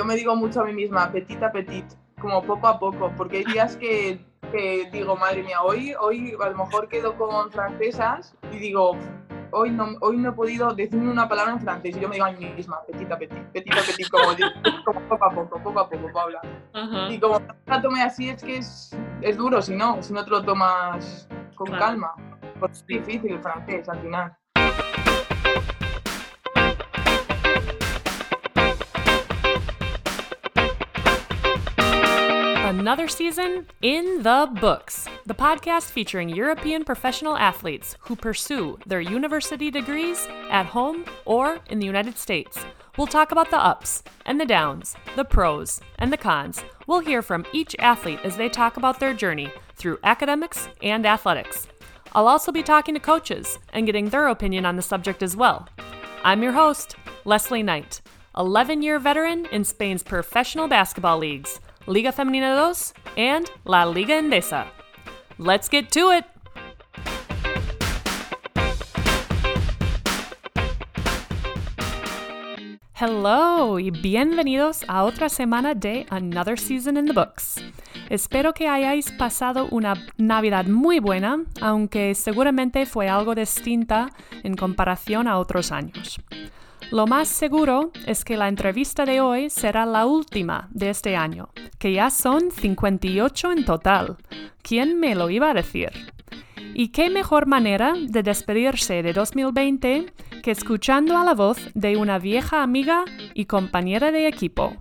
yo me digo mucho a mí misma, petit a petit, como poco a poco, porque hay días que, que digo, madre mía, hoy, hoy a lo mejor quedo con francesas y digo, hoy no, hoy no he podido decirme una palabra en francés y yo me digo a mí misma, petit a petit, petit a petit, como, como poco a poco, poco a poco, Paula. Ajá. Y como la tome así es que es, es duro, si no, si no te lo tomas con Claro. calma. Porque es difícil el francés al final. Another season in the books. The podcast featuring European professional athletes who pursue their university degrees at home or in the United States. We'll talk about the ups and the downs, the pros and the cons. We'll hear from each athlete as they talk about their journey through academics and athletics. I'll also be talking to coaches and getting their opinion on the subject as well. I'm your host, Leslie Knight, 11 year veteran in Spain's professional basketball leagues, Liga Femenina 2 and La Liga Endesa. Let's get to it! Hello y bienvenidos a otra semana de Another Season in the Books. Espero que hayáis pasado una Navidad muy buena, aunque seguramente fue algo distinta en comparación a otros años. Lo más seguro es que la entrevista de hoy será la última de este año, que ya son 58 en total. ¿Quién me lo iba a decir? Y qué mejor manera de despedirse de 2020 que escuchando a la voz de una vieja amiga y compañera de equipo.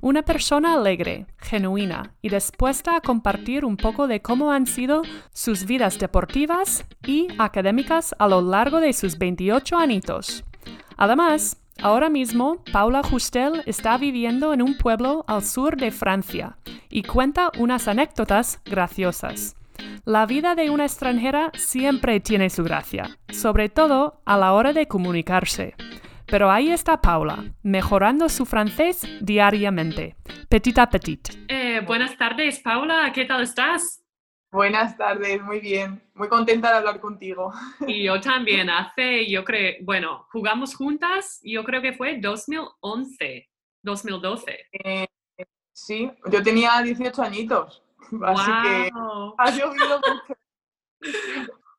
Una persona alegre, genuina y dispuesta a compartir un poco de cómo han sido sus vidas deportivas y académicas a lo largo de sus 28 anitos. Además, ahora mismo Paula Justel está viviendo en un pueblo al sur de Francia y cuenta unas anécdotas graciosas. La vida de una extranjera siempre tiene su gracia, sobre todo a la hora de comunicarse. Pero ahí está Paula, mejorando su francés diariamente, petit à petit. Eh, buenas tardes, Paula, ¿qué tal estás? Buenas tardes, muy bien. Muy contenta de hablar contigo. Y yo también, hace, yo creo, bueno, jugamos juntas, yo creo que fue 2011, 2012. Eh, sí, yo tenía 18 añitos, así que ¡Wow! ha llovido mucho.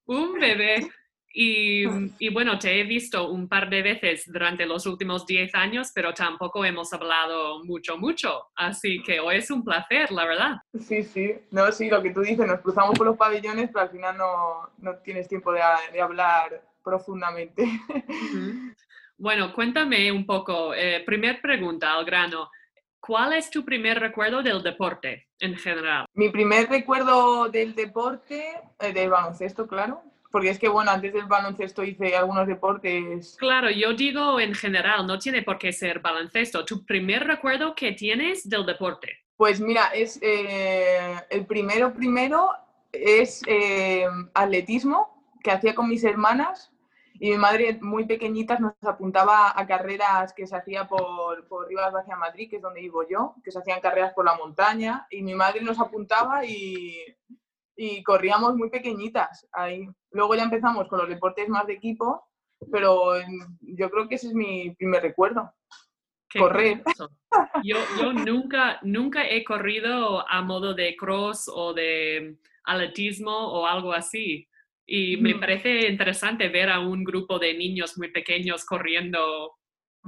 Un bebé. Y, y bueno, te he visto un par de veces durante los últimos 10 años, pero tampoco hemos hablado mucho, mucho. Así que hoy es un placer, la verdad. Sí, sí, no, sí, lo que tú dices, nos cruzamos por los pabellones, pero al final no, no tienes tiempo de, de hablar profundamente. Bueno, cuéntame un poco. eh, primer pregunta al grano. ¿Cuál es tu primer recuerdo del deporte en general? Mi primer recuerdo del deporte, eh, del baloncesto, claro, porque es que, bueno, antes del baloncesto hice algunos deportes. Claro, yo digo en general, no tiene por qué ser baloncesto. Tu primer recuerdo que tienes del deporte. Pues mira, es eh, el primero, primero es eh, atletismo que hacía con mis hermanas y mi madre muy pequeñitas nos apuntaba a carreras que se hacía por, por Rivas hacia Madrid, que es donde vivo yo, que se hacían carreras por la montaña y mi madre nos apuntaba y, y corríamos muy pequeñitas ahí. Luego ya empezamos con los deportes más de equipo, pero yo creo que ese es mi primer recuerdo. Qué Correr. curioso. Yo, yo nunca, nunca he corrido a modo de cross o de atletismo o algo así. Y me Mm. parece interesante ver a un grupo de niños muy pequeños corriendo.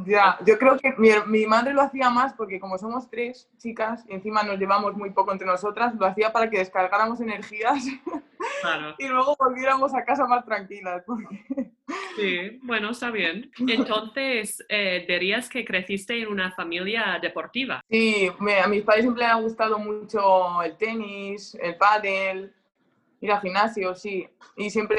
Ya, yo creo que mi, mi madre lo hacía más porque como somos tres chicas y encima nos llevamos muy poco entre nosotras, lo hacía para que descargáramos energías Claro. y luego volviéramos a casa más tranquilas. Porque... Sí, bueno, está bien. Entonces, eh, dirías que creciste en una familia deportiva. Sí, me- a mis padres siempre les ha gustado mucho el tenis, el pádel, ir al gimnasio, sí. Y siempre,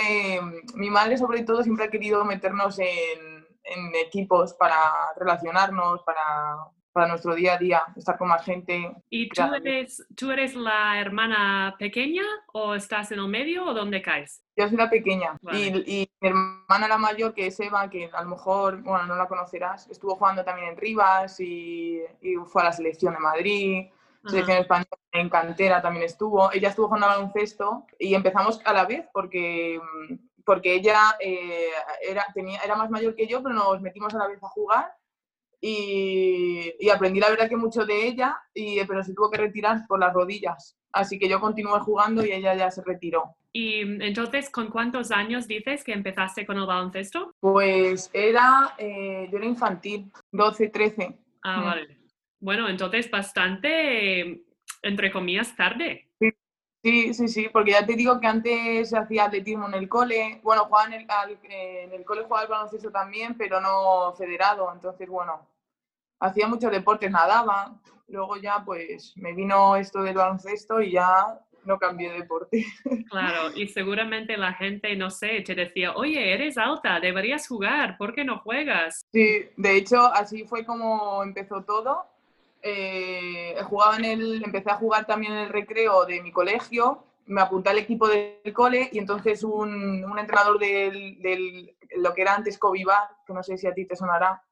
mi madre sobre todo siempre ha querido meternos en, en equipos para relacionarnos, para, para nuestro día a día, estar con más gente. ¿Y tú eres, tú eres la hermana pequeña o estás en el medio o dónde caes? Yo soy la pequeña Vale. y, y mi hermana la mayor, que es Eva, que a lo mejor, bueno, no la conocerás, estuvo jugando también en Rivas y, y fue a la selección de Madrid, selección española en cantera también estuvo. Ella estuvo jugando al baloncesto y empezamos a la vez porque, mm, porque ella eh, era, tenía, era más mayor que yo, pero nos metimos a la vez a jugar y, y aprendí la verdad que mucho de ella, y, pero se tuvo que retirar por las rodillas. Así que yo continué jugando y ella ya se retiró. Y entonces, ¿con cuántos años dices que empezaste con el baloncesto? Pues era, eh, yo era infantil, 12, 13. Ah, Mm. vale. Bueno, entonces bastante, entre comillas, tarde. Sí, sí, sí, porque ya te digo que antes hacía atletismo en el cole. Bueno, jugaba en el, al- en el cole jugaba al baloncesto también, pero no federado. Entonces, bueno, hacía muchos deportes, nadaba. Luego ya, pues, me vino esto del baloncesto y ya no cambié de deporte. Claro, y seguramente la gente, no sé, te decía, oye, eres alta, deberías jugar, ¿por qué no juegas? Sí, de hecho, así fue como empezó todo. Eh, jugaba en el, empecé a jugar también en el recreo de mi colegio, me apunté al equipo del cole y entonces un, un entrenador del, del- lo que era antes Covivar, que no sé si a ti te sonará,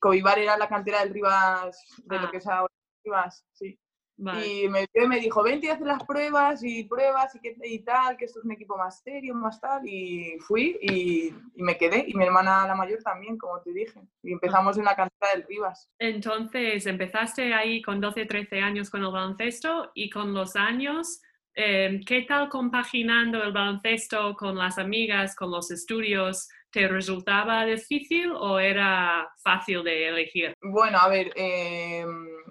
Covivar era la cantera del Rivas, de Ah. lo que es ahora Rivas, sí. Vale. Y me, me dijo, vente y haz las pruebas y pruebas y, que, y tal, que esto es un equipo más serio, más tal. Y fui y, y me quedé. Y mi hermana la mayor también, como te dije. Y empezamos en la cantera del Rivas. Entonces, empezaste ahí con 12, 13 años con el baloncesto y con los años, eh, ¿qué tal compaginando el baloncesto con las amigas, con los estudios? ¿Te resultaba difícil o era fácil de elegir? Bueno, a ver, eh,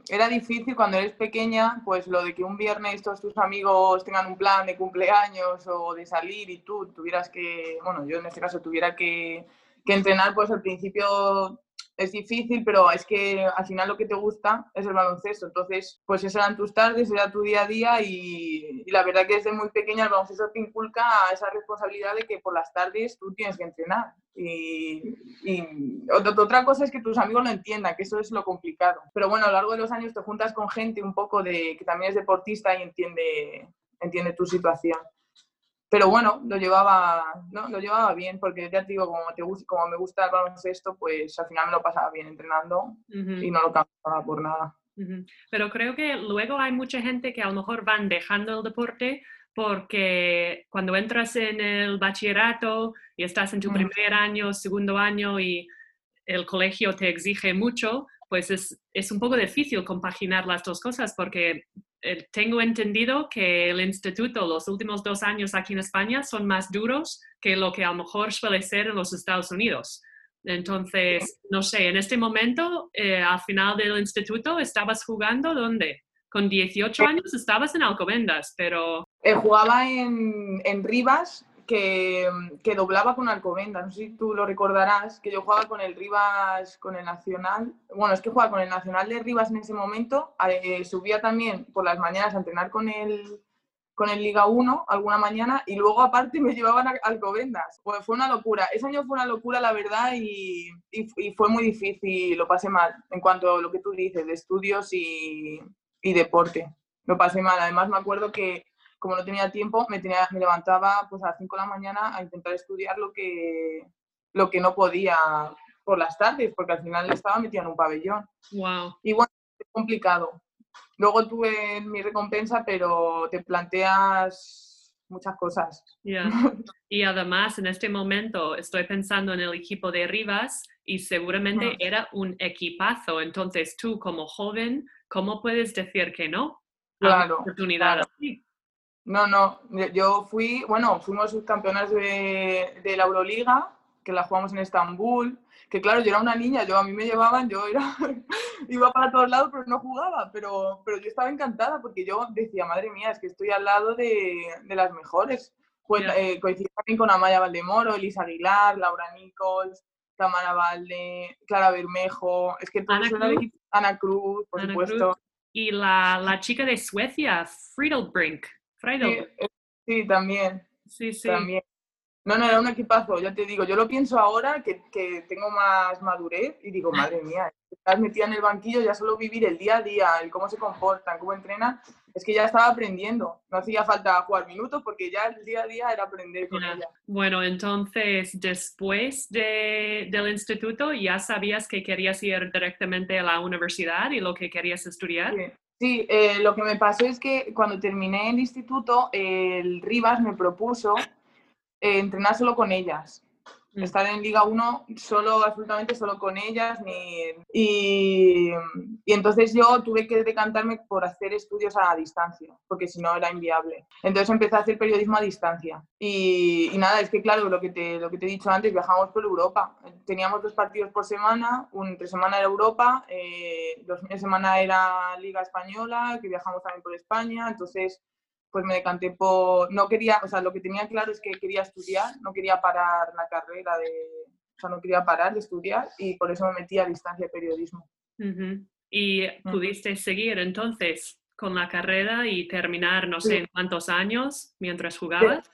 era difícil cuando eres pequeña, pues lo de que un viernes todos tus amigos tengan un plan de cumpleaños o de salir y tú tuvieras que, bueno, yo en este caso tuviera que, que entrenar, pues al principio es difícil, pero es que al final lo que te gusta es el baloncesto. Entonces, pues esas eran tus tardes, era tu día a día y, la verdad que desde muy pequeña el baloncesto te inculca esa responsabilidad de que por las tardes tú tienes que entrenar. Y, y ot- otra cosa es que tus amigos lo entiendan, que eso es lo complicado. Pero bueno, a lo largo de los años te juntas con gente un poco de que también es deportista y entiende, entiende tu situación. Pero bueno, lo llevaba, ¿no? lo llevaba bien, porque ya te digo, como, te gusta, como me gusta el baloncesto, pues al final me lo pasaba bien entrenando y no lo cambiaba por nada. Pero creo que luego hay mucha gente que a lo mejor van dejando el deporte porque cuando entras en el bachillerato y estás en tu Mm. primer año, segundo año y el colegio te exige mucho, pues es, es un poco difícil compaginar las dos cosas porque eh, tengo entendido que el instituto los últimos dos años aquí en España son más duros que lo que a lo mejor suele ser en los Estados Unidos. Entonces, no sé, en este momento, eh, al final del instituto, ¿estabas jugando dónde? Con 18 años estabas en Alcobendas, pero Eh, jugaba en, en Rivas, que, doblaba con Alcobendas. No sé si tú lo recordarás, que yo jugaba con el Rivas, con el Nacional. Bueno, es que jugaba con el Nacional de Rivas en ese momento. eh, subía también por las mañanas a entrenar con el, con el Liga 1 alguna mañana y luego aparte me llevaban a Alcobendas. Pues fue una locura. Ese año fue una locura, la verdad, y, y- y fue muy difícil. Lo pasé mal en cuanto a lo que tú dices, de estudios y, y deporte. Lo pasé mal. Además, me acuerdo que como no tenía tiempo, me, tenía, me levantaba pues, a las 5 de la mañana a intentar estudiar lo que, lo que no podía por las tardes, porque al final estaba metida en un pabellón. wow. Y bueno, es complicado. Luego tuve mi recompensa, pero te planteas muchas cosas. Y además, en este momento estoy pensando en el equipo de Rivas y seguramente era un equipazo. Entonces, tú como joven, ¿cómo puedes decir que no? a Claro, oportunidad claro. así? No, no, yo fui, bueno, fuimos subcampeonas de, de la Euroliga, que la jugamos en Estambul, que claro, yo era una niña, yo a mí me llevaban, yo era, iba para todos lados, pero no jugaba, pero, pero yo estaba encantada porque yo decía, madre mía, es que estoy al lado de, de las mejores. Pues, eh, coincidí también con Amaya Valdemoro, Elisa Aguilar, Laura Nichols, Tamara Valde, Clara Bermejo, es que todos Ana Cruz. Ana Cruz, por Ana supuesto. Cruz. Y la, la chica de Suecia, Friedelbrink. Sí, eh, sí, también. Sí, sí. También. No, no, era un equipazo, ya te digo, yo lo pienso ahora que, que tengo más madurez y digo, madre mía, estás metida en el banquillo, ya solo vivir el día a día, el cómo se comportan, cómo entrenan, es que ya estaba aprendiendo, no hacía falta jugar minutos porque ya el día a día era aprender con ella. Bueno, entonces después de, del instituto ya sabías que querías ir directamente a la universidad y lo que querías estudiar. Sí, Sí, eh, lo que me pasó es que cuando terminé el instituto, el Rivas me propuso eh, entrenar solo con ellas. Mm. estar en Liga 1 solo, absolutamente solo con ellas. Ni, y, y, entonces yo tuve que decantarme por hacer estudios a distancia, porque si no era inviable. Entonces empecé a hacer periodismo a distancia. Y, y, nada, es que claro, lo que, te, lo que te he dicho antes, viajamos por Europa. Teníamos dos partidos por semana, un, entre semana era Europa, eh, los fines semana era Liga Española, que viajamos también por España. Entonces pues me decanté por, no quería, o sea, lo que tenía claro es que quería estudiar, no quería parar la carrera de, o sea, no quería parar de estudiar y por eso me metí a distancia de periodismo. ¿Y pudiste seguir entonces con la carrera y terminar no sé en cuántos años mientras jugabas?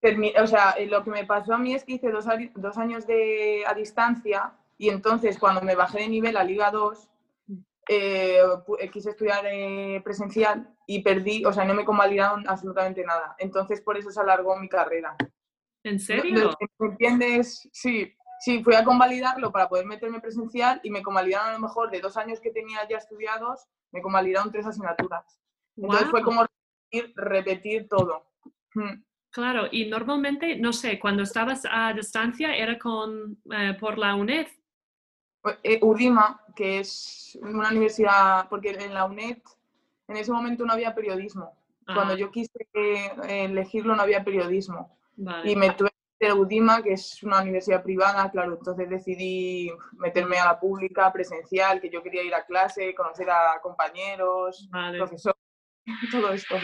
o sea, eh, lo que me pasó a mí es que hice dos, dos años de, a distancia y entonces cuando me bajé de nivel a Liga 2, eh, eh, quise estudiar eh, presencial y perdí, o sea, no me convalidaron absolutamente nada. Entonces, por eso se alargó mi carrera. ¿En serio? ¿Me entiendes? Sí, sí, fui a convalidarlo para poder meterme presencial y me convalidaron a lo mejor de dos años que tenía ya estudiados, me convalidaron tres asignaturas. Entonces fue como repetir, repetir todo. Mm. Claro, y normalmente, no sé, cuando estabas a distancia era con, por la UNED eh, Udima, que es una universidad, porque en la UNED en ese momento no había periodismo. Cuando yo quise eh, elegirlo no había periodismo. Y me tuve que a Udima, que es una universidad privada, claro, entonces decidí meterme a la pública, presencial, que yo quería ir a clase, conocer a compañeros, profesores, todo esto.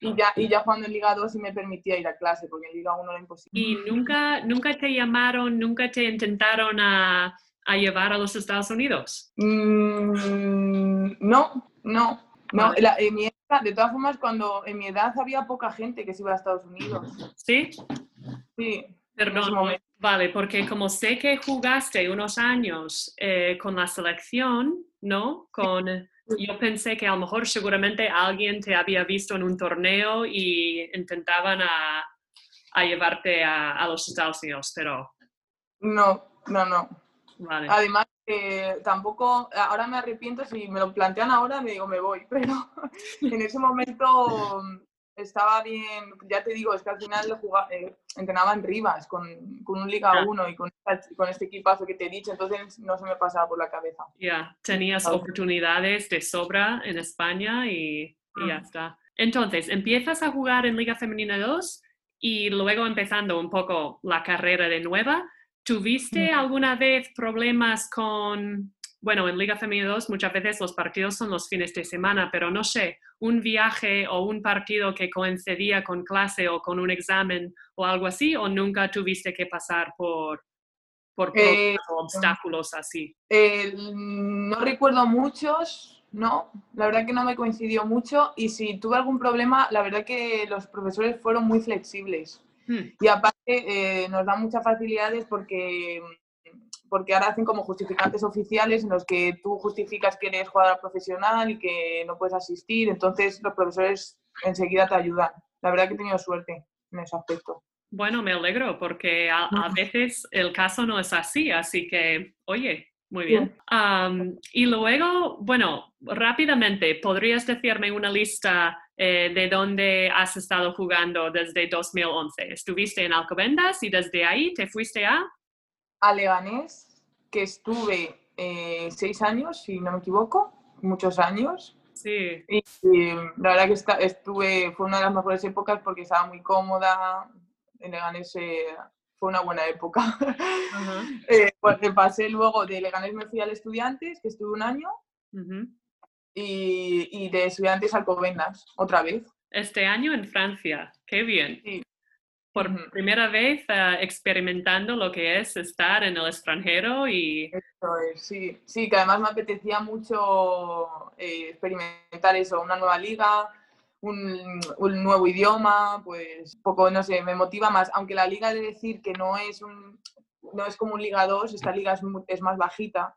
Y ya, y ya jugando en Liga 2 sí me permitía ir a clase, porque en Liga 1 era imposible. ¿Y nunca, nunca te llamaron, nunca te intentaron a a llevar a los Estados Unidos? Mm, no, no, no. en mi edad, de todas formas, cuando en mi edad había poca gente que se iba a Estados Unidos. ¿Sí? Sí. Perdón, vale, porque como sé que jugaste unos años eh, con la selección, ¿no? Con, yo pensé que a lo mejor seguramente alguien te había visto en un torneo y intentaban a, a llevarte a, a los Estados Unidos, pero... No, no, no. Además, tampoco, ahora me arrepiento, si me lo plantean ahora, me digo, me voy, pero en ese momento estaba bien, ya te digo, es que al final eh, entrenaba en Rivas con, un Liga 1 y con, con, este equipazo que te he dicho, entonces no se me pasaba por la cabeza. Ya, tenías oportunidades de sobra en España y, y ya está. Entonces, empiezas a jugar en Liga Femenina 2 y luego empezando un poco la carrera de nueva, ¿Tuviste alguna vez problemas con, bueno, en Liga Femenina 2 muchas veces los partidos son los fines de semana, pero no sé, un viaje o un partido que coincidía con clase o con un examen o algo así, o nunca tuviste que pasar por, por eh, obstáculos así? Eh, no recuerdo muchos, no, la verdad que no me coincidió mucho y si tuve algún problema, la verdad que los profesores fueron muy flexibles. Hmm. Y aparte eh, nos da muchas facilidades porque, porque ahora hacen como justificantes oficiales en los que tú justificas que eres jugador profesional y que no puedes asistir. Entonces los profesores enseguida te ayudan. La verdad que he tenido suerte en ese aspecto. Bueno, me alegro porque a, veces el caso no es así, así que, oye, muy bien. y luego, bueno, rápidamente, ¿podrías decirme una lista eh, de dónde has estado jugando desde 2011. Estuviste en Alcobendas y desde ahí te fuiste a... A Leganés, que estuve eh, seis años, si no me equivoco, muchos años. Sí. Y, la verdad que estuve, fue una de las mejores épocas porque estaba muy cómoda. En Leganés eh, fue una buena época. pues pasé luego de Leganés me fui al Estudiantes, que estuve un año y, de estudiantes alcobendas, otra vez. Este año en Francia, qué bien. Por primera vez uh, experimentando lo que es estar en el extranjero y... sí, sí, que además me apetecía mucho eh, experimentar eso, una nueva liga, un, un, nuevo idioma, pues poco, no sé, me motiva más, aunque la liga de decir que no es, un, no es como un Liga 2, esta liga es, es más bajita,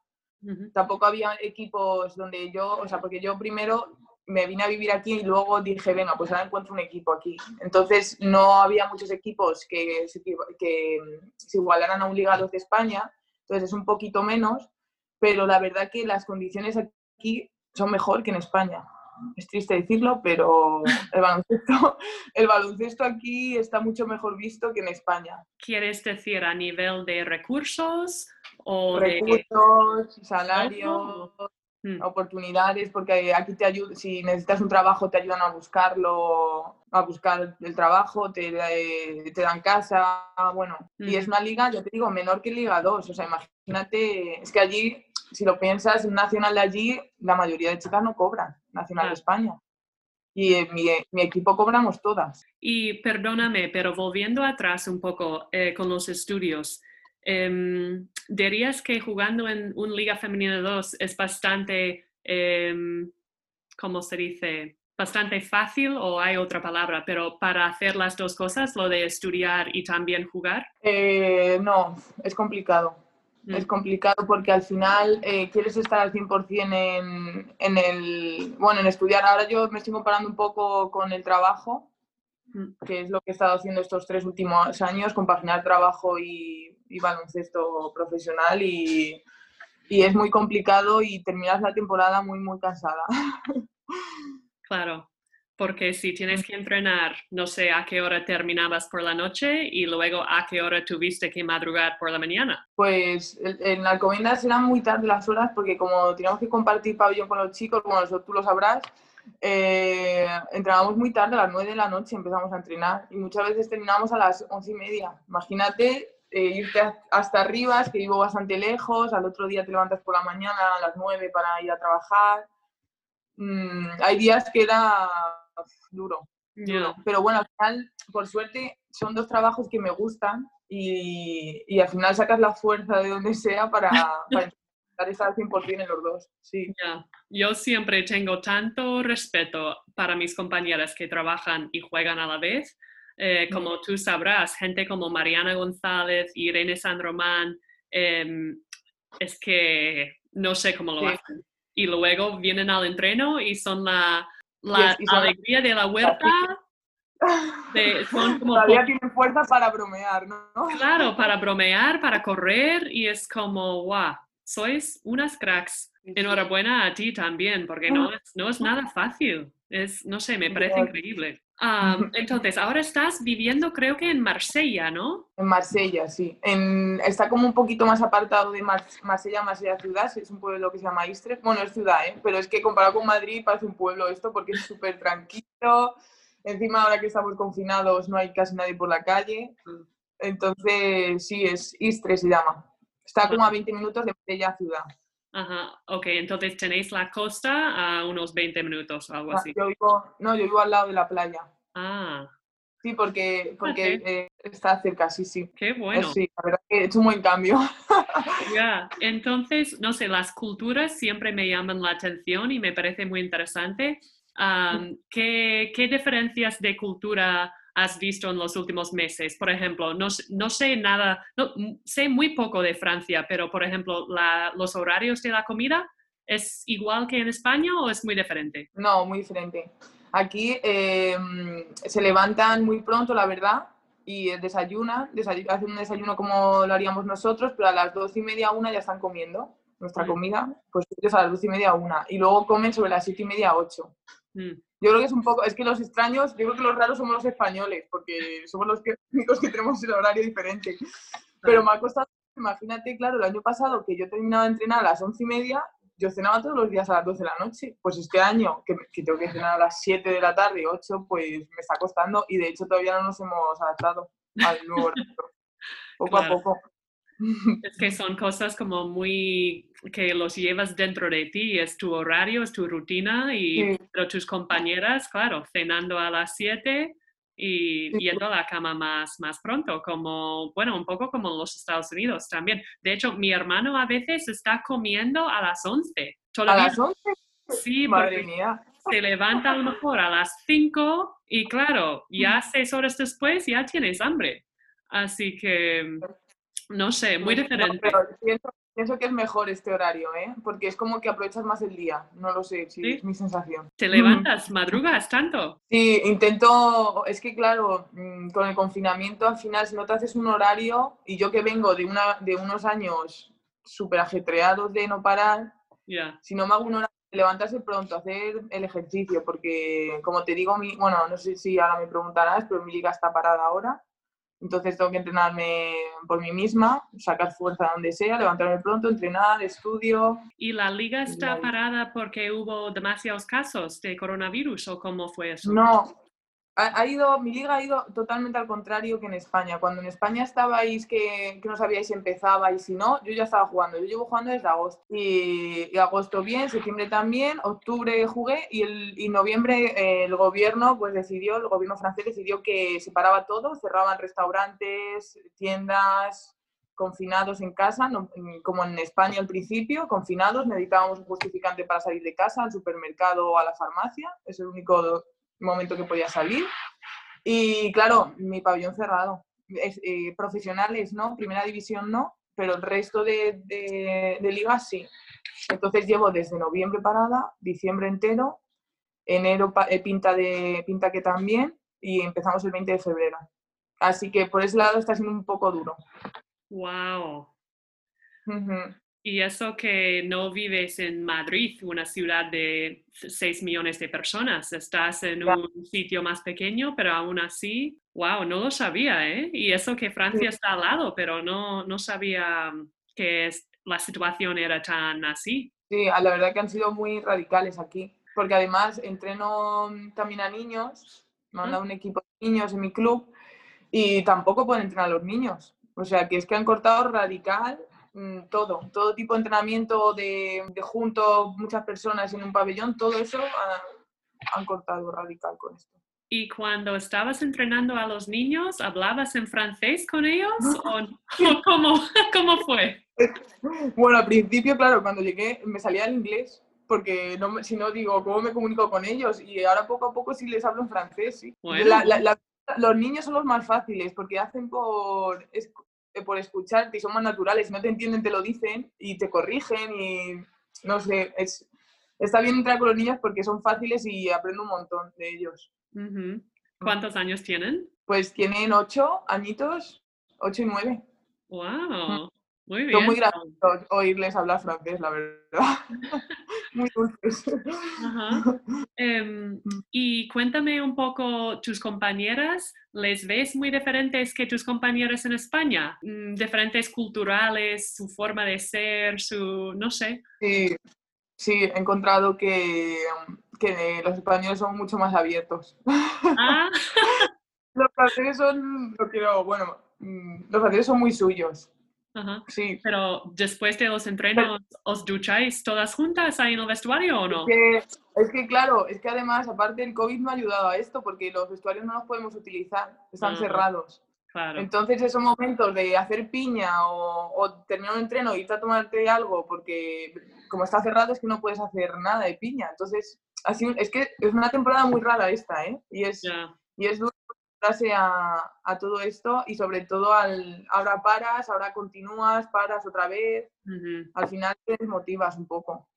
Tampoco había equipos donde yo, o sea, porque yo primero me vine a vivir aquí y luego dije, venga, pues ahora encuentro un equipo aquí. Entonces no había muchos equipos que, que se igualaran a un Liga 2 de España, entonces es un poquito menos, pero la verdad que las condiciones aquí son mejor que en España. es triste decirlo, pero el baloncesto, el baloncesto aquí está mucho mejor visto que en España. ¿Quieres decir a nivel de recursos o recursos, salarios, mm. oportunidades? Porque aquí te ayuda, si necesitas un trabajo te ayudan a buscarlo, a buscar el trabajo, te, eh, te dan casa, bueno. Y es mm. una liga, yo te digo, menor que Liga 2. O sea, imagínate, es que allí si lo piensas, un nacional de allí, la mayoría de chicas no cobran, nacional de España. Y en mi, mi, equipo cobramos todas. Y perdóname, pero volviendo atrás un poco eh, con los estudios, em, ¿dirías que jugando en un Liga Femenina 2 es bastante, eh, ¿cómo se dice? Bastante fácil o hay otra palabra, pero para hacer las dos cosas, lo de estudiar y también jugar? Eh, no, es complicado es mm. complicado porque al final eh, quieres estar al 100% en, en, el, bueno, en estudiar. Ahora yo me estoy comparando un poco con el trabajo, mm. que es lo que he estado haciendo estos tres últimos años, compaginar trabajo y, y baloncesto profesional y, y, es muy complicado y terminas la temporada muy, muy cansada. Claro porque si tienes que entrenar, no sé a qué hora terminabas por la noche y luego a qué hora tuviste que madrugar por la mañana. Pues en la Alcobendas eran muy tarde las horas porque como teníamos que compartir pabellón con los chicos, como tú lo sabrás, eh, entrenábamos muy tarde, a las 9 de la noche empezamos a entrenar y muchas veces terminábamos a las once y media. Imagínate eh, irte hasta arriba, es que vivo bastante lejos, al otro día te levantas por la mañana a las 9 para ir a trabajar. Mm, hay días que era duro. Pero bueno, al final, por suerte, son dos trabajos que me gustan y, y al final sacas la fuerza de donde sea para, para estar al 100% en los dos. Sí. Yo siempre tengo tanto respeto para mis compañeras que trabajan y juegan a la vez. Eh, como tú sabrás, gente como Mariana González, Irene San Román, em, es que no sé cómo lo hacen. Y luego vienen al entreno y son la, la alegría de la huerta. De, son como Todavía tienen fuerza para bromear, ¿no? Claro, para bromear, para correr y es como, wow, sois unas cracks. Enhorabuena a ti también, porque no es, no es nada fácil. Es, no sé, me parece increíble. Entonces, ahora estás viviendo creo que en Marsella, ¿no? En Marsella, sí. En, está como un poquito más apartado de Marsella, Marsella ciudad, es un pueblo que se llama Istres. Bueno, es ciudad, ¿eh? pero es que comparado con Madrid parece un pueblo esto porque es súper tranquilo. Encima ahora que estamos confinados no hay casi nadie por la calle. Entonces, sí, es Istres se llama. Está como a 20 minutos de Marsella ciudad. Ajá, ok, entonces tenéis la costa a unos 20 minutos o algo ah, así. Yo vivo, no, yo vivo al lado de la playa. Ah. Sí, porque, porque eh, está cerca, sí, sí. Qué bueno. sí, la verdad que hecho un buen cambio. Ya, entonces, no sé, las culturas siempre me llaman la atención y me parece muy interesante. ¿qué, ¿Qué diferencias de cultura has visto en los últimos meses? Por ejemplo, no, no sé nada, no, sé muy poco de Francia, pero por ejemplo, los horarios de la comida, ¿es igual que en España o es muy diferente? No, muy diferente. Aquí em, se levantan muy pronto, la verdad, y desayunan, hacen un desayuno como lo haríamos nosotros, pero a las dos y media, una ya están comiendo nuestra comida, pues ellos a las dos y media, una, y luego comen sobre las siete y media, ocho. Mm. Yo creo que es un poco, es que los extraños, yo creo que los raros somos los españoles, porque somos los únicos que tenemos el horario diferente. Pero me ha costado, imagínate, claro, el año pasado que yo terminaba de entrenar a las once y media, yo cenaba todos los días a las 12 de la noche. Pues este año, que, que, tengo que cenar a las 7 de la tarde, 8, pues me está costando y de hecho todavía no nos hemos adaptado al nuevo horario. Poco a poco. Es que son cosas como muy que los llevas dentro de ti, es tu horario, es tu rutina y pero tus compañeras, claro, cenando a las 7 y yendo a la cama más, más pronto, como, bueno, un poco como en los Estados Unidos también. De hecho, mi hermano a veces está comiendo a las 11. ¿A las 11? Sí, Madre mía. Se levanta a lo mejor a las 5 y claro, ya seis horas después ya tienes hambre. Así que no sé, muy diferente. pienso, que es mejor este horario, ¿eh? Porque es como que aprovechas más el día. No lo sé, sí, es mi sensación. ¿Te levantas, madrugas tanto? Sí, intento. Es que, claro, mm, con el confinamiento al final, si no te haces un horario, y yo que vengo de, una, de unos años súper ajetreados de no parar, si no me hago un horario levantarse pronto, hacer el ejercicio, porque como te digo, mi, bueno, no sé si ahora me preguntarás, pero mi liga está parada ahora. Entonces tengo que entrenarme por mí misma, sacar fuerza donde sea, levantarme pronto, entrenar, estudio. ¿Y la liga está parada porque hubo demasiados casos de coronavirus o cómo fue eso? No, ha, ido, mi liga ha ido totalmente al contrario que en España. Cuando en España estabais que, que no sabíais si empezaba y si no, yo ya estaba jugando. Yo llevo jugando desde agosto. Y, agosto bien, septiembre también, octubre jugué y, el, y noviembre eh, el gobierno pues decidió, el gobierno francés decidió que se paraba todo, cerraban restaurantes, tiendas, confinados en casa, como en España al principio, confinados, necesitábamos un justificante para salir de casa, al supermercado o a la farmacia, es el único momento que podía salir. Y claro, mi pabellón cerrado. Eh, profesionales no, primera división no, pero el resto de, de, ligas sí. Entonces llevo desde noviembre parada, diciembre entero, enero eh, pinta, de, pinta que también y empezamos el 20 de febrero. Así que por ese lado está siendo un poco duro. ¡Wow! Y eso que no vives en Madrid, una ciudad de 6 millones de personas, estás en un sitio más pequeño, pero aún así, wow, no lo sabía, ¿eh? Y eso que Francia está al lado, pero no, no sabía que la situación era tan así. Sí, la verdad que han sido muy radicales aquí, porque además entreno también a niños, me han dado un equipo de niños en mi club y tampoco pueden entrenar a los niños. O sea, que es que han cortado radical todo, todo tipo de entrenamiento de, junto muchas personas en un pabellón, todo eso han cortado radical con esto. ¿Y cuando estabas entrenando a los niños, hablabas en francés con ellos? ¿O, cómo, cómo, fue? Bueno, al principio, claro, cuando llegué me salía el inglés, porque no, si no digo, ¿cómo me comunico con ellos? Y ahora poco a poco sí les hablo en francés, sí. los niños son los más fáciles, porque hacen por, por escucharte y son más naturales, no te entienden, te lo dicen y te corrigen y no sé, es, está bien entrar con los niños porque son fáciles y aprendo un montón de ellos. Mm. ¿Cuántos años tienen? Pues tienen ocho añitos, ocho y nueve. ¡Wow! Muy bien. Son muy graciosos oírles hablar francés, la verdad. muy dulces. Em, y cuéntame un poco, tus compañeras, ¿les ves muy diferentes que tus compañeras en España? Mm, diferentes culturales, su forma de ser, su, no sé. Sí, sí, he encontrado que, que los españoles son mucho más abiertos. Ah. los franceses son, lo quiero, bueno, mm, los franceses son muy suyos. Sí. Pero después de los entrenos, ¿os ducháis todas juntas ahí en el vestuario o no? Es que, claro, es que además, aparte el COVID no ha ayudado a esto porque los vestuarios no los podemos utilizar, están ah, cerrados. Claro. Entonces, esos momentos de hacer piña o, terminar un entreno y irte a tomarte algo porque como está cerrado es que no puedes hacer nada de piña. Entonces, así, es que es una temporada muy rara esta, ¿eh? Y es, y es duro a, a, todo esto y sobre todo al ahora paras, ahora continúas, paras otra vez. Al final te desmotivas un poco.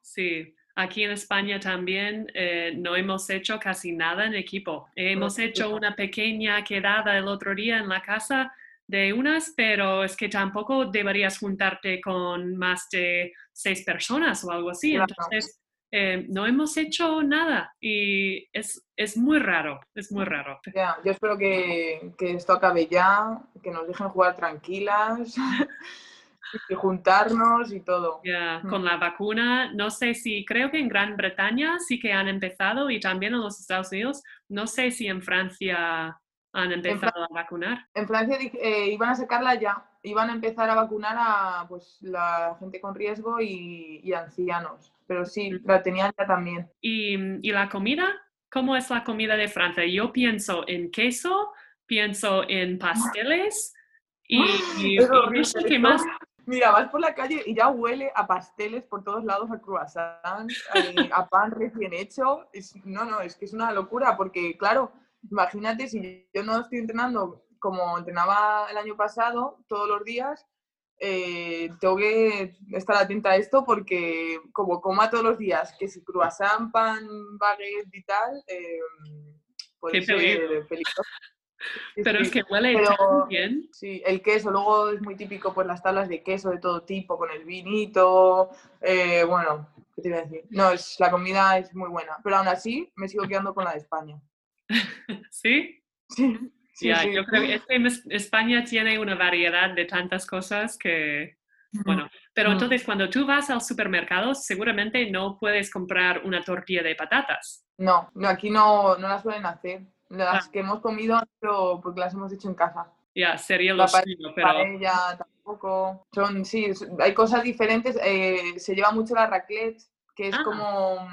Sí, aquí en España también eh, no hemos hecho casi nada en equipo. Hemos hecho una pequeña quedada el otro día en la casa de unas, pero es que tampoco deberías juntarte con más de seis personas o algo así. Entonces, eh, no hemos hecho nada y es, es, muy raro, es muy raro. yo espero que, que, esto acabe ya, que nos dejen jugar tranquilas, y juntarnos y todo. Mm. Con la vacuna, no sé si, creo que en Gran Bretaña sí que han empezado y también en los Estados Unidos, no sé si en Francia han empezado a vacunar. En Francia eh, iban a sacarla ya, iban a empezar a vacunar a pues, la gente con riesgo y, y ancianos pero sí, la tenían ya también. ¿Y, ¿Y, la comida? ¿Cómo es la comida de Francia? Yo pienso en queso, pienso en pasteles y, no sé qué más. Mira, vas por la calle y ya huele a pasteles por todos lados, a croissant, a, pan recién hecho. no, no, es que es una locura porque, claro, imagínate si yo no estoy entrenando como entrenaba el año pasado todos los días, eh, tengo que estar atenta a esto porque como coma todos los días, que si croissant, pan, baguette y tal, eh, puede ser peligroso. Pero es sí. que huele Pero- bien. Sí, el queso, luego es muy típico pues las tablas de queso de todo tipo, con el vinito, eh, bueno, ¿qué te iba a decir? No, es, la comida es muy buena, pero aún así me sigo quedando con la de España. ¿Sí? Sí, sí, sí. yo creo que es que es- España tiene una variedad de tantas cosas que, bueno, pero entonces cuando tú vas al supermercado seguramente no puedes comprar una tortilla de patatas. No, no, aquí no, no las suelen hacer. Las Ah. que hemos comido, pero porque las hemos hecho en casa. Ya, sería lo suyo, pero Paella tampoco. Son, sí, hay cosas diferentes. eh, se lleva mucho la raclette, que es Ah. como,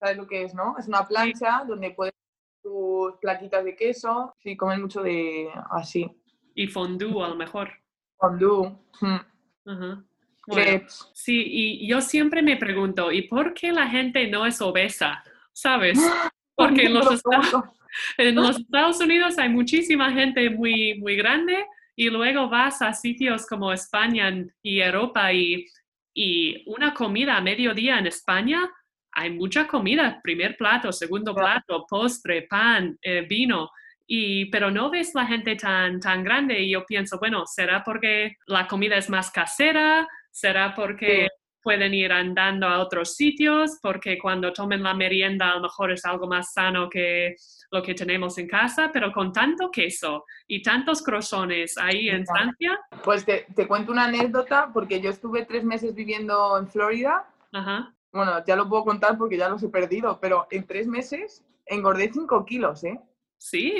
¿sabes lo que es, no? Es una plancha donde puedes tus plaquitas de queso. Sí, comen mucho de así. y fondue a lo mejor. Fondue, mm. Bueno, sí, y yo siempre me pregunto, ¿y por qué la gente no es obesa? ¿Sabes? Porque los, Estados, en los Estados Unidos hay muchísima gente muy, muy grande y luego vas a sitios como España y Europa y, y una comida a mediodía en España, hay mucha comida, primer plato, segundo plato, postre, pan, eh, vino. Y, pero no ves la gente tan, tan grande y yo pienso, bueno, ¿será porque la comida es más casera? ¿Será porque pueden ir andando a otros sitios? Porque cuando tomen la merienda a lo mejor es algo más sano que lo que tenemos en casa, pero con tanto queso y tantos croissants ahí en. Francia. Pues te, te cuento una anécdota, porque yo estuve tres meses viviendo en Florida. Ajá. Bueno, ya lo puedo contar porque ya los he perdido, pero en tres meses engordé cinco kilos, ¿eh? Sí,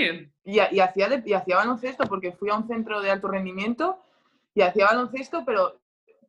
Y, y hacía de- y hacía baloncesto porque fui a un centro de alto rendimiento y hacía baloncesto, pero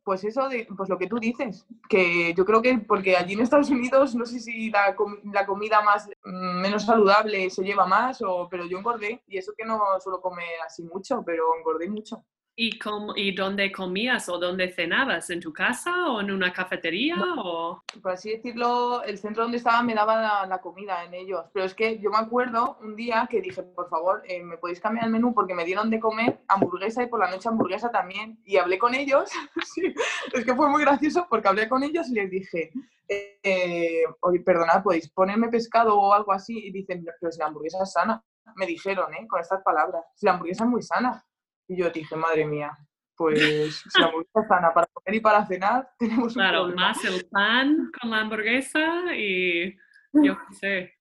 pues eso de pues lo que tú dices, que yo creo que porque allí en Estados Unidos no sé si la, com- la comida más mm, menos saludable se lleva más o pero yo engordé y eso que no suelo comer así mucho, pero engordé mucho. ¿Y, cómo- ¿Y dónde comías o dónde cenabas? ¿En tu casa o en una cafetería? O... Por así decirlo, el centro donde estaba me daba la, la comida en ellos, pero es que yo me acuerdo un día que dije, por favor, eh, ¿me podéis cambiar el menú? Porque me dieron de comer hamburguesa y por la noche hamburguesa también. Y hablé con ellos, sí, es que fue muy gracioso porque hablé con ellos y les dije, eh, eh, oye, perdonad, ¿podéis ponerme pescado o algo así? Y dicen, pero si la hamburguesa es sana. Me dijeron, ¿eh? Con estas palabras, si la hamburguesa es muy sana. Y yo dije, madre mía, pues si la hamburguesa es sana para comer y para cenar, tenemos un Claro, problema. más el pan con la hamburguesa y yo qué sé.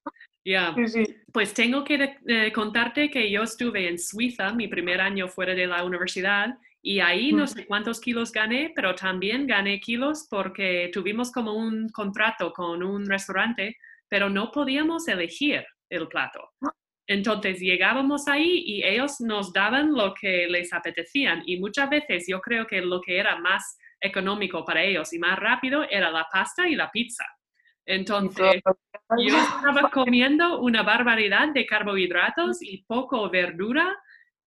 Ya. Sí, sí. Pues tengo que eh, contarte que yo estuve en Suiza mi primer año fuera de la universidad y ahí no sé cuántos kilos gané, pero también gané kilos porque tuvimos como un contrato con un restaurante, pero no podíamos elegir el plato. Entonces llegábamos ahí y ellos nos daban lo que les apetecían y muchas veces yo creo que lo que era más económico para ellos y más rápido era la pasta y la pizza. Entonces, yo estaba comiendo una barbaridad de carbohidratos y poco verdura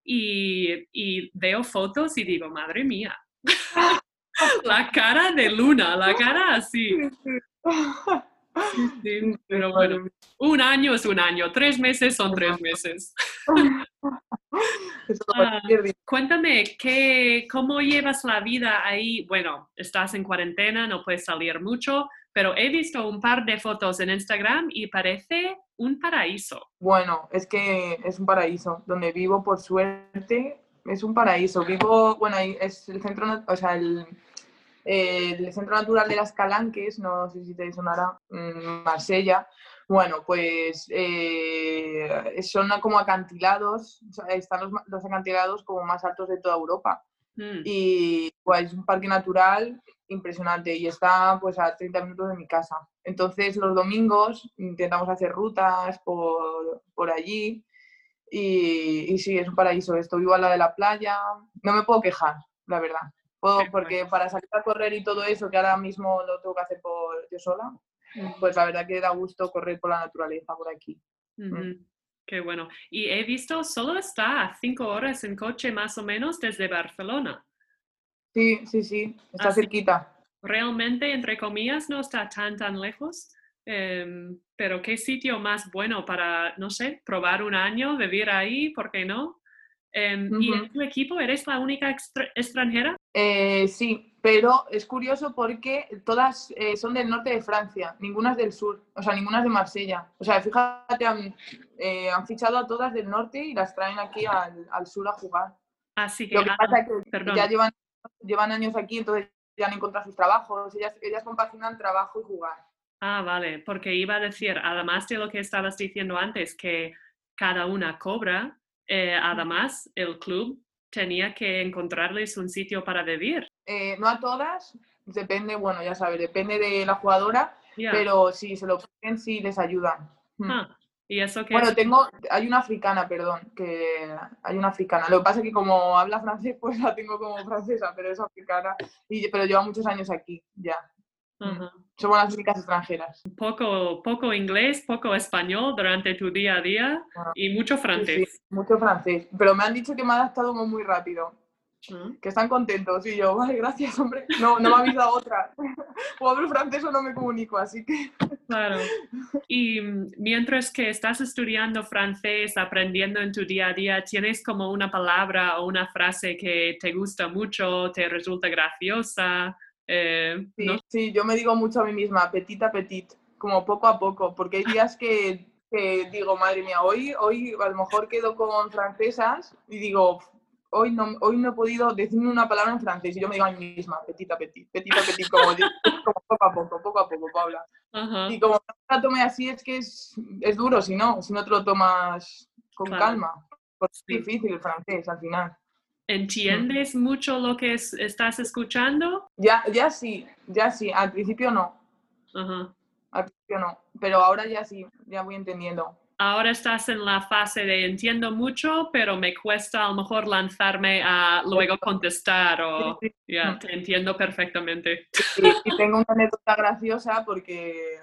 y, y veo fotos y digo, madre mía, la cara de Luna, la cara así. Sí, pero bueno, un año es un año, tres meses son tres meses. Ah. Cuéntame, ¿qué, ¿cómo llevas la vida ahí? Bueno, estás en cuarentena, no puedes salir mucho, pero he visto un par de fotos en Instagram y parece un paraíso. Bueno, es que es un paraíso. Donde vivo, por suerte, es un paraíso. Vivo, bueno, ahí es el centro, o sea, el, el centro natural de las Calanques, no sé si te sonará, mm, Marsella. Bueno, pues eh, son como acantilados, o sea, están los, los acantilados como más altos de toda Europa. Mm, y pues, es un parque natural impresionante y está pues a 30 minutos de mi casa. Entonces los domingos intentamos hacer rutas por, por allí y, y sí, es un paraíso esto. Vivo al lado de la playa, no me puedo quejar, la verdad. Puedo, Qué porque para salir a correr y todo eso, que ahora mismo lo tengo que hacer por yo sola, pues la verdad que da gusto correr por la naturaleza por aquí. ujú. Qué bueno. Y he visto, solo está a cinco horas en coche más o menos desde Barcelona. Sí, sí, sí, está cerquita. Realmente, entre comillas, no está tan, tan lejos. Em, pero qué sitio más bueno para, no sé, probar un año, vivir ahí, ¿por qué no? Em, ¿Y en tu equipo eres la única extra- extranjera? Eh, sí, pero es curioso porque todas eh, son del norte de Francia, ninguna es del sur, o sea, ninguna es de Marsella. O sea, fíjate, eh, han fichado a todas del norte y las traen aquí al, al sur a jugar. Así que, Lo que ah, pasa es que perdón. ya llevan, llevan años aquí, entonces ya han encontrado sus trabajos, ellas, ellas compaginan trabajo y jugar. Ah, vale, porque iba a decir, además de lo que estabas diciendo antes, que cada una cobra, eh, además el club tenía que encontrarles un sitio para vivir. Eh, no a todas, depende, bueno, ya sabes, depende de la jugadora, pero si se lo piden, sí les ayudan. Mm. Ah, y eso que Bueno, es- tengo, hay una africana, perdón, que hay una africana. Lo que pasa es que como habla francés, pues la tengo como francesa, pero es africana, y, pero lleva muchos años aquí, ya. Ajá. Somos las únicas extranjeras. poco, poco inglés, poco español durante tu día a día y mucho francés. sí, mucho francés. Pero me han dicho que me ha adaptado muy, rápido, Ah, que están contentos. Y yo, vale, gracias, hombre. No, no me habéis dado otra. O hablo francés o no me comunico, así que... Claro. Y mm, mientras que estás estudiando francés, aprendiendo en tu día a día, ¿tienes como una palabra o una frase que te gusta mucho, te resulta graciosa? Eh, Sí, ¿no? sí, yo me digo mucho a mí misma, petit a petit, como poco a poco, porque hay días que, que digo, madre mía, hoy, hoy a lo mejor quedo con francesas y digo, hoy no, hoy no he podido decirme una palabra en francés y yo me digo a mí misma, petit a petit, petit a petit, como, poco a poco, poco a poco, Paula. Ajá. Y como no la tome así es que es, es duro, si no, si no te lo tomas con Claro. calma, porque Sí. es difícil el francés al final. ¿Entiendes mucho lo que es- estás escuchando? Ya, ya sí, ya sí, al principio no. Ajá. Al principio no, pero ahora ya sí, ya voy entendiendo. Ahora estás en la fase de entiendo mucho, pero me cuesta a lo mejor lanzarme a luego contestar o Sí, sí. ya, Mm. te entiendo perfectamente. Y, y tengo una anécdota graciosa porque,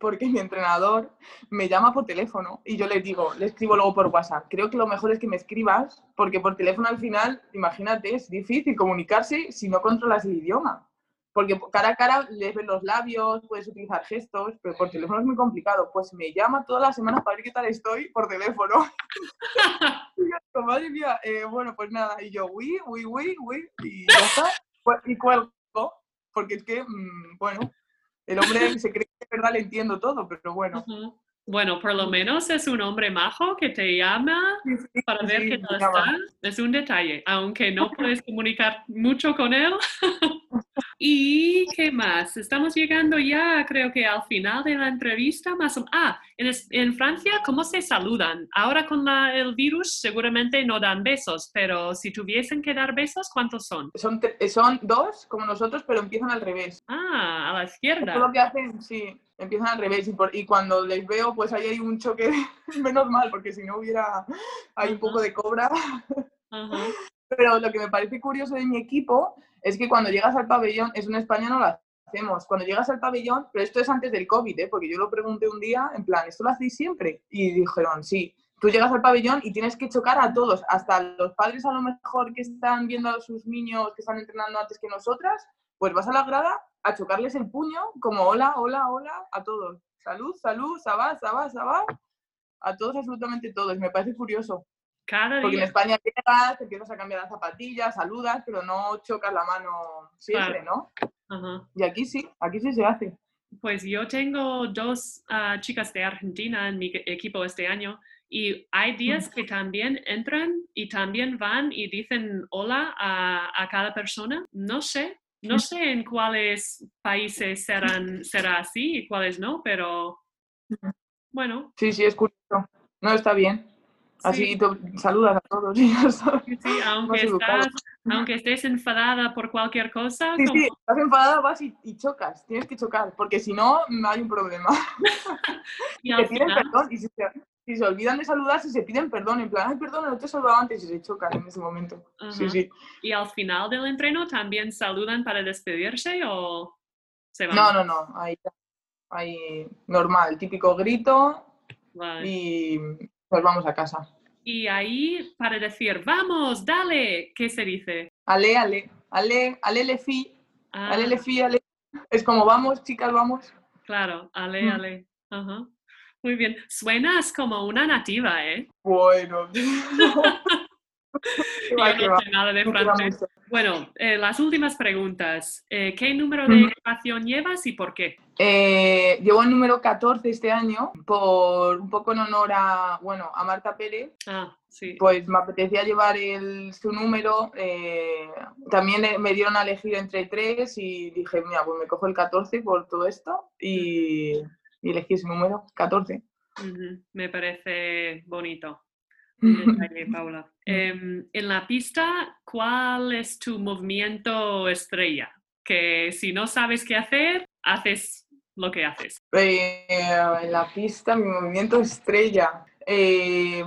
porque mi entrenador me llama por teléfono y yo le digo, le escribo luego por WhatsApp. Creo que lo mejor es que me escribas porque por teléfono al final, imagínate, es difícil comunicarse si no controlas el idioma. Porque cara a cara les ves los labios, puedes utilizar gestos, pero por teléfono es muy complicado. Pues me llama todas las semanas para ver qué tal estoy por teléfono. Y yo madre mía, eh, bueno, pues nada. Y yo, uy, uy, uy, uy, y ya está. Cu- Y cuelgo, porque es que, mm, bueno, el hombre se cree que de verdad le entiendo todo, pero bueno. Bueno, por lo menos es un hombre majo que te llama Sí, sí, para ver sí, qué tal estás. Es un detalle, aunque no puedes comunicar mucho con él. ¿Y qué más? Estamos llegando ya, creo que al final de la entrevista. Más o- Ah, en, es- en Francia, ¿cómo se saludan? Ahora con la- el virus seguramente no dan besos, pero si tuviesen que dar besos, ¿cuántos son? Son, son dos, como nosotros, pero empiezan al revés. Ah, a la izquierda. lo que hacen, sí, empiezan al revés. Y, por- y cuando les veo, pues ahí hay un choque, menos mal, porque si no hubiera, hay un poco de cobra. Ajá. Pero lo que me parece curioso de mi equipo es que cuando llegas al pabellón, eso en España no lo hacemos, cuando llegas al pabellón, pero esto es antes del COVID, ¿eh? porque yo lo pregunté un día, en plan, ¿esto lo hacéis siempre? Y dijeron, sí. Tú llegas al pabellón y tienes que chocar a todos, hasta los padres a lo mejor que están viendo a sus niños que están entrenando antes que nosotras, pues vas a la grada a chocarles el puño, como hola, hola, hola, a todos. Salud, salud, sabá, sabá, sabá. A todos, absolutamente todos. Me parece curioso. Cada Porque en. España llegas, empiezas a cambiar las zapatillas, saludas, pero no chocas la mano siempre, ¿no? Ajá. Y aquí sí, aquí sí se hace. Pues yo tengo dos ah, chicas de Argentina en mi e- equipo este año y hay días que también entran y también van y dicen hola a, a cada persona. No sé, no sé en cuáles países serán, será así y cuáles no, pero bueno, Sí, sí, es curioso. No, está bien. Así sí, saludas a todos sí, sí, aunque, estás, aunque estés enfadada por cualquier cosa, Sí, como- sí, estás enfadado, vas y, y chocas. Tienes que chocar, porque si no, no hay un problema. y Te piden final, perdón y si se, si se olvidan de saludar, si se piden perdón, en plan, ay, perdón, no te he saludado antes y se chocan en ese momento. Sí, Ajá. sí. y al final del entreno también saludan para despedirse o se van. No, no, no, ahí, ahí normal, típico grito Vale. y nos vamos a casa. Y ahí, para decir, vamos, dale, ¿qué se dice? Ale, ale, ale, ale le fi, Ah, ale le fi, ale. Es como vamos, chicas, vamos. claro, ale, Mm. ale. Ajá. Muy bien. Suenas como una nativa, ¿eh? Bueno. Yo no sé nada de No francés. Bueno, eh, las últimas preguntas. Eh, ¿Qué número de ecuación llevas y por qué? Eh, llevo el número 14 este año, por un poco en honor a, bueno, a Marta Pérez. Ah, sí. Pues me apetecía llevar el, su número. eh, también me dieron a elegir entre tres y dije, mira, pues me cojo el 14 por todo esto y, y elegí ese número, 14. Ujú, Me parece bonito. Detalle, Paula. Em, en la pista, ¿cuál es tu movimiento estrella? Que si no sabes qué hacer, haces lo que haces. Eh, en la pista, mi movimiento estrella. Eh,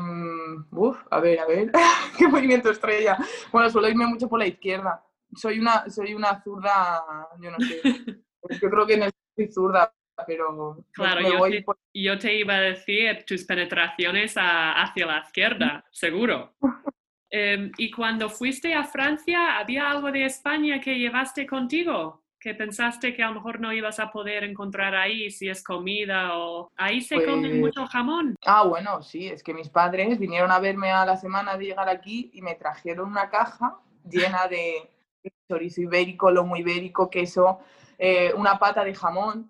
uf, a ver, a ver, ¿qué movimiento estrella? Bueno, suelo irme mucho por la izquierda. Soy una, soy una zurda, yo no sé. Yo creo que no soy zurda, pero Claro, yo te, por- yo te iba a decir tus penetraciones a- hacia la izquierda, seguro. Em, y cuando fuiste a Francia, ¿había algo de España que llevaste contigo? Que pensaste que a lo mejor no ibas a poder encontrar ahí, si es comida o... Ahí se come Pues- mucho jamón. Ah, bueno, sí, es que mis padres vinieron a verme a la semana de llegar aquí y me trajeron una caja llena de chorizo ibérico, lomo ibérico, queso, eh, una pata de jamón,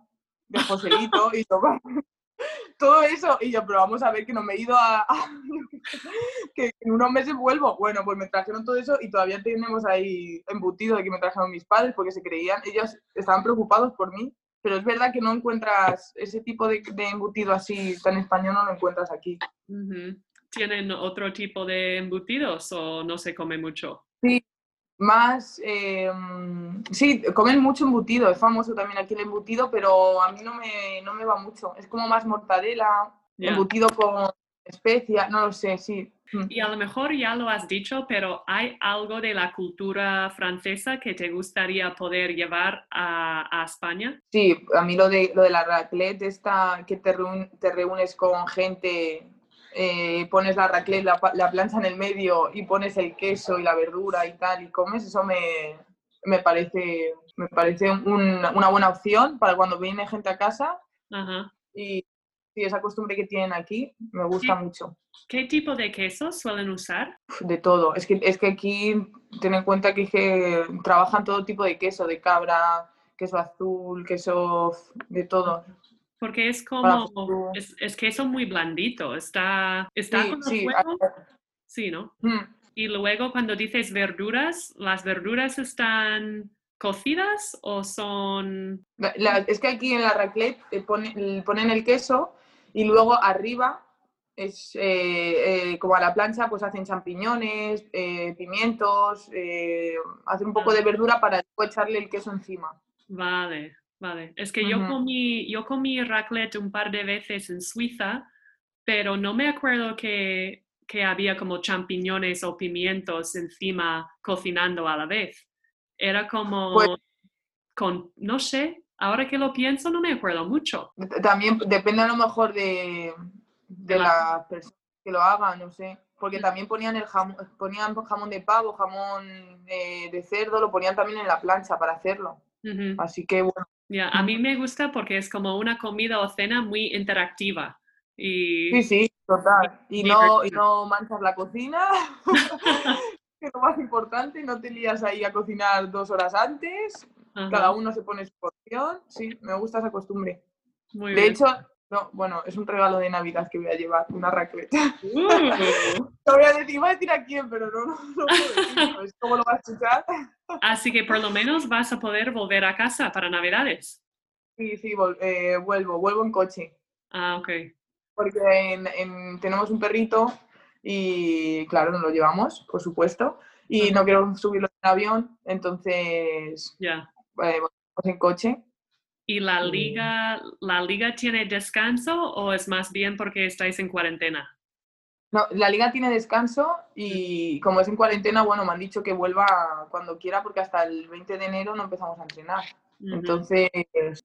de Joselito y todo, todo eso. Y yo, pero vamos a ver que no me he ido a... a- que en unos meses vuelvo. Bueno, pues me trajeron todo eso y todavía tenemos ahí embutido de que me trajeron mis padres porque se creían, ellos estaban preocupados por mí. Pero es verdad que no encuentras ese tipo de, de embutido así tan español, no lo encuentras aquí. ¿Tienen otro tipo de embutidos o no se come mucho? Más, eh, sí, comen mucho embutido, es famoso también aquí el embutido, pero a mí no me, no me va mucho. Es como más mortadela, Ya. embutido con especias, no lo sé, sí. Mm. Y a lo mejor ya lo has dicho, pero ¿hay algo de la cultura francesa que te gustaría poder llevar a, a España? Sí, a mí lo de, lo de la raclette, esta que te, reun- te reúnes con gente, eh, pones la raclette, la, la plancha en el medio y pones el queso y la verdura y tal y comes, eso me, me parece, me parece un- una buena opción para cuando viene gente a casa Ajá. y sí, esa costumbre que tienen aquí me gusta mucho. ¿Qué tipo de quesos suelen usar? De todo. Es que, es que aquí ten en cuenta que, que trabajan todo tipo de queso, de cabra, queso azul, queso de todo. Porque es Para como, es, es queso muy blandito, está, está Sí, con sí, fuego. Sí, ¿no? mm, Y luego cuando dices verduras, ¿las verduras están cocidas o son... la- la- es que aquí en la raclette eh, pone- el- ponen el queso y luego arriba es eh, eh, como a la plancha pues hacen champiñones, eh, pimientos, hacen un poco de verdura para después echarle el queso encima. Vale, vale. Es que yo comí, yo comí raclette un par de veces en Suiza, pero no me acuerdo que, que había como champiñones o pimientos encima cocinando a la vez. Era como Pues- con, no sé, ahora que lo pienso no me acuerdo mucho. También depende a lo mejor de, de De la- las personas que lo hagan, no sé. Porque también ponían el jamón, ponían jamón de pavo, jamón eh, de cerdo, lo ponían también en la plancha para hacerlo. Así que bueno, Ya, a mí me gusta porque es como una comida o cena muy interactiva. Y sí, sí, total. Y no, y no manchas la cocina, que es lo más importante, no te lías ahí a cocinar dos horas antes, ajá, cada uno se pone su porción. Sí, me gusta esa costumbre. muy De bien. hecho, no, bueno, es un regalo de Navidad que voy a llevar, una raclette. Uh. No voy a decir, iba a decir a quién, pero no, no, no puedo decirlo, es como lo vas a escuchar. Así que por lo menos vas a poder volver a casa para Navidades. Sí, sí, eh, vuelvo, vuelvo en coche, Ah, ok. porque en- en- tenemos un perrito y claro, nos lo llevamos, por supuesto, y no quiero subirlo en avión, entonces Ya. eh, vamos en coche. ¿Y la Mm. liga, la liga tiene descanso o es más bien porque estáis en cuarentena? No, la liga tiene descanso y como es en cuarentena, bueno, me han dicho que vuelva cuando quiera porque hasta el 20 de enero no empezamos a entrenar. Entonces,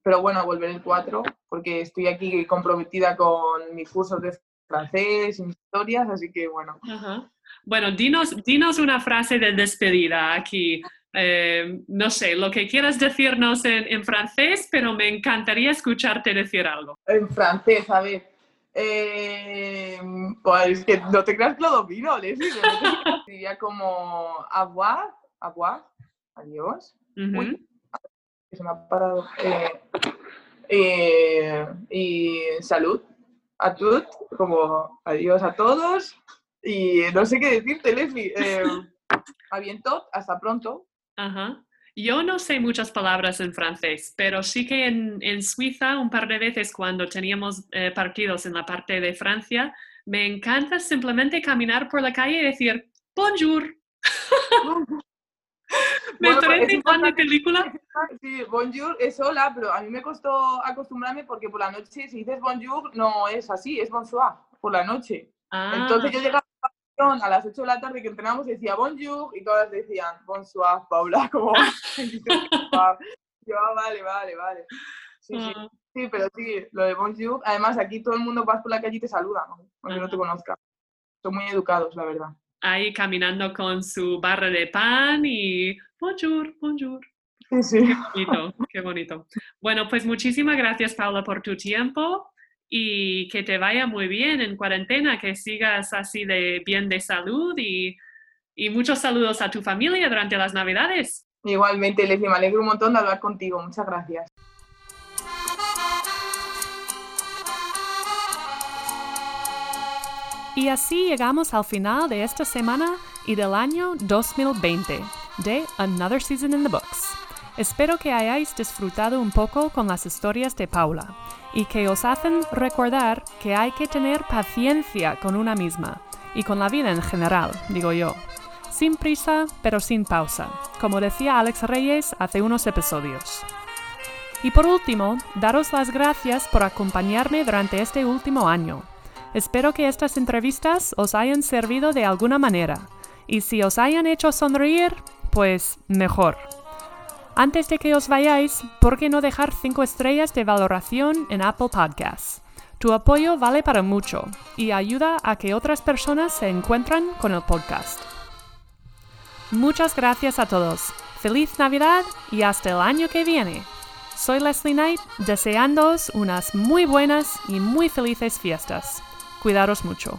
pero bueno, volver el 4 porque estoy aquí comprometida con mis cursos de francés y mis historias, así que bueno. Ajá. Bueno, dinos, dinos una frase de despedida aquí. Eh, no sé, lo que quieras decirnos en, en francés, pero me encantaría escucharte decir algo. En francés, a ver. Eh, pues es que no te creas que lo domino, Leslie. Diría como avoir, avoir, adiós. Uy, se me ha parado. Eh, y salud a todos, como adiós a todos. Y no sé qué decirte, Leslie. A hasta pronto. Ajá. Yo no sé muchas palabras en francés, pero sí que en, en Suiza un par de veces cuando teníamos eh, partidos en la parte de Francia, me encanta simplemente caminar por la calle y decir bonjour. me Bueno, pues, parece tan de película. Sí, bonjour es hola, pero a mí me costó acostumbrarme porque por la noche, si dices bonjour, no es así, es bonsoir por la noche. Ah, Entonces yo llegaba a las 8 de la tarde que entrenamos decía bonjour y todas decían bonsoir, Paula, como yo, ah, vale, vale, vale. Sí, sí, ah, sí, pero sí, lo de bonjour. Además, aquí todo el mundo vas por la calle y te saluda, ¿no? aunque no te conozca. Son muy educados, la verdad. ahí caminando con su barra de pan y bonjour, bonjour. Sí, sí. bonito, qué bonito. Bueno, pues muchísimas gracias, Paula, por tu tiempo y que te vaya muy bien en cuarentena, que sigas así de bien de salud y, y muchos saludos a tu familia durante las Navidades. Igualmente, Leslie, me alegro un montón de hablar contigo. Muchas gracias. Y así llegamos al final de esta semana y del año 2020 de Another Season in the Books. Espero que hayáis disfrutado un poco con las historias de Paula y que os hacen recordar que hay que tener paciencia con una misma y con la vida en general, digo yo. Sin prisa, pero sin pausa, como decía Alex Reyes hace unos episodios. Y por último, daros las gracias por acompañarme durante este último año. Espero que estas entrevistas os hayan servido de alguna manera, y si os hayan hecho sonreír, pues mejor. Antes de que os vayáis, ¿por qué no dejar 5 estrellas de valoración en Apple Podcasts? Tu apoyo vale para mucho y ayuda a que otras personas se encuentran con el podcast. Muchas gracias a todos. Feliz Navidad y hasta el año que viene. Soy Leslie Knight, deseándoos unas muy buenas y muy felices fiestas. Cuidaros mucho.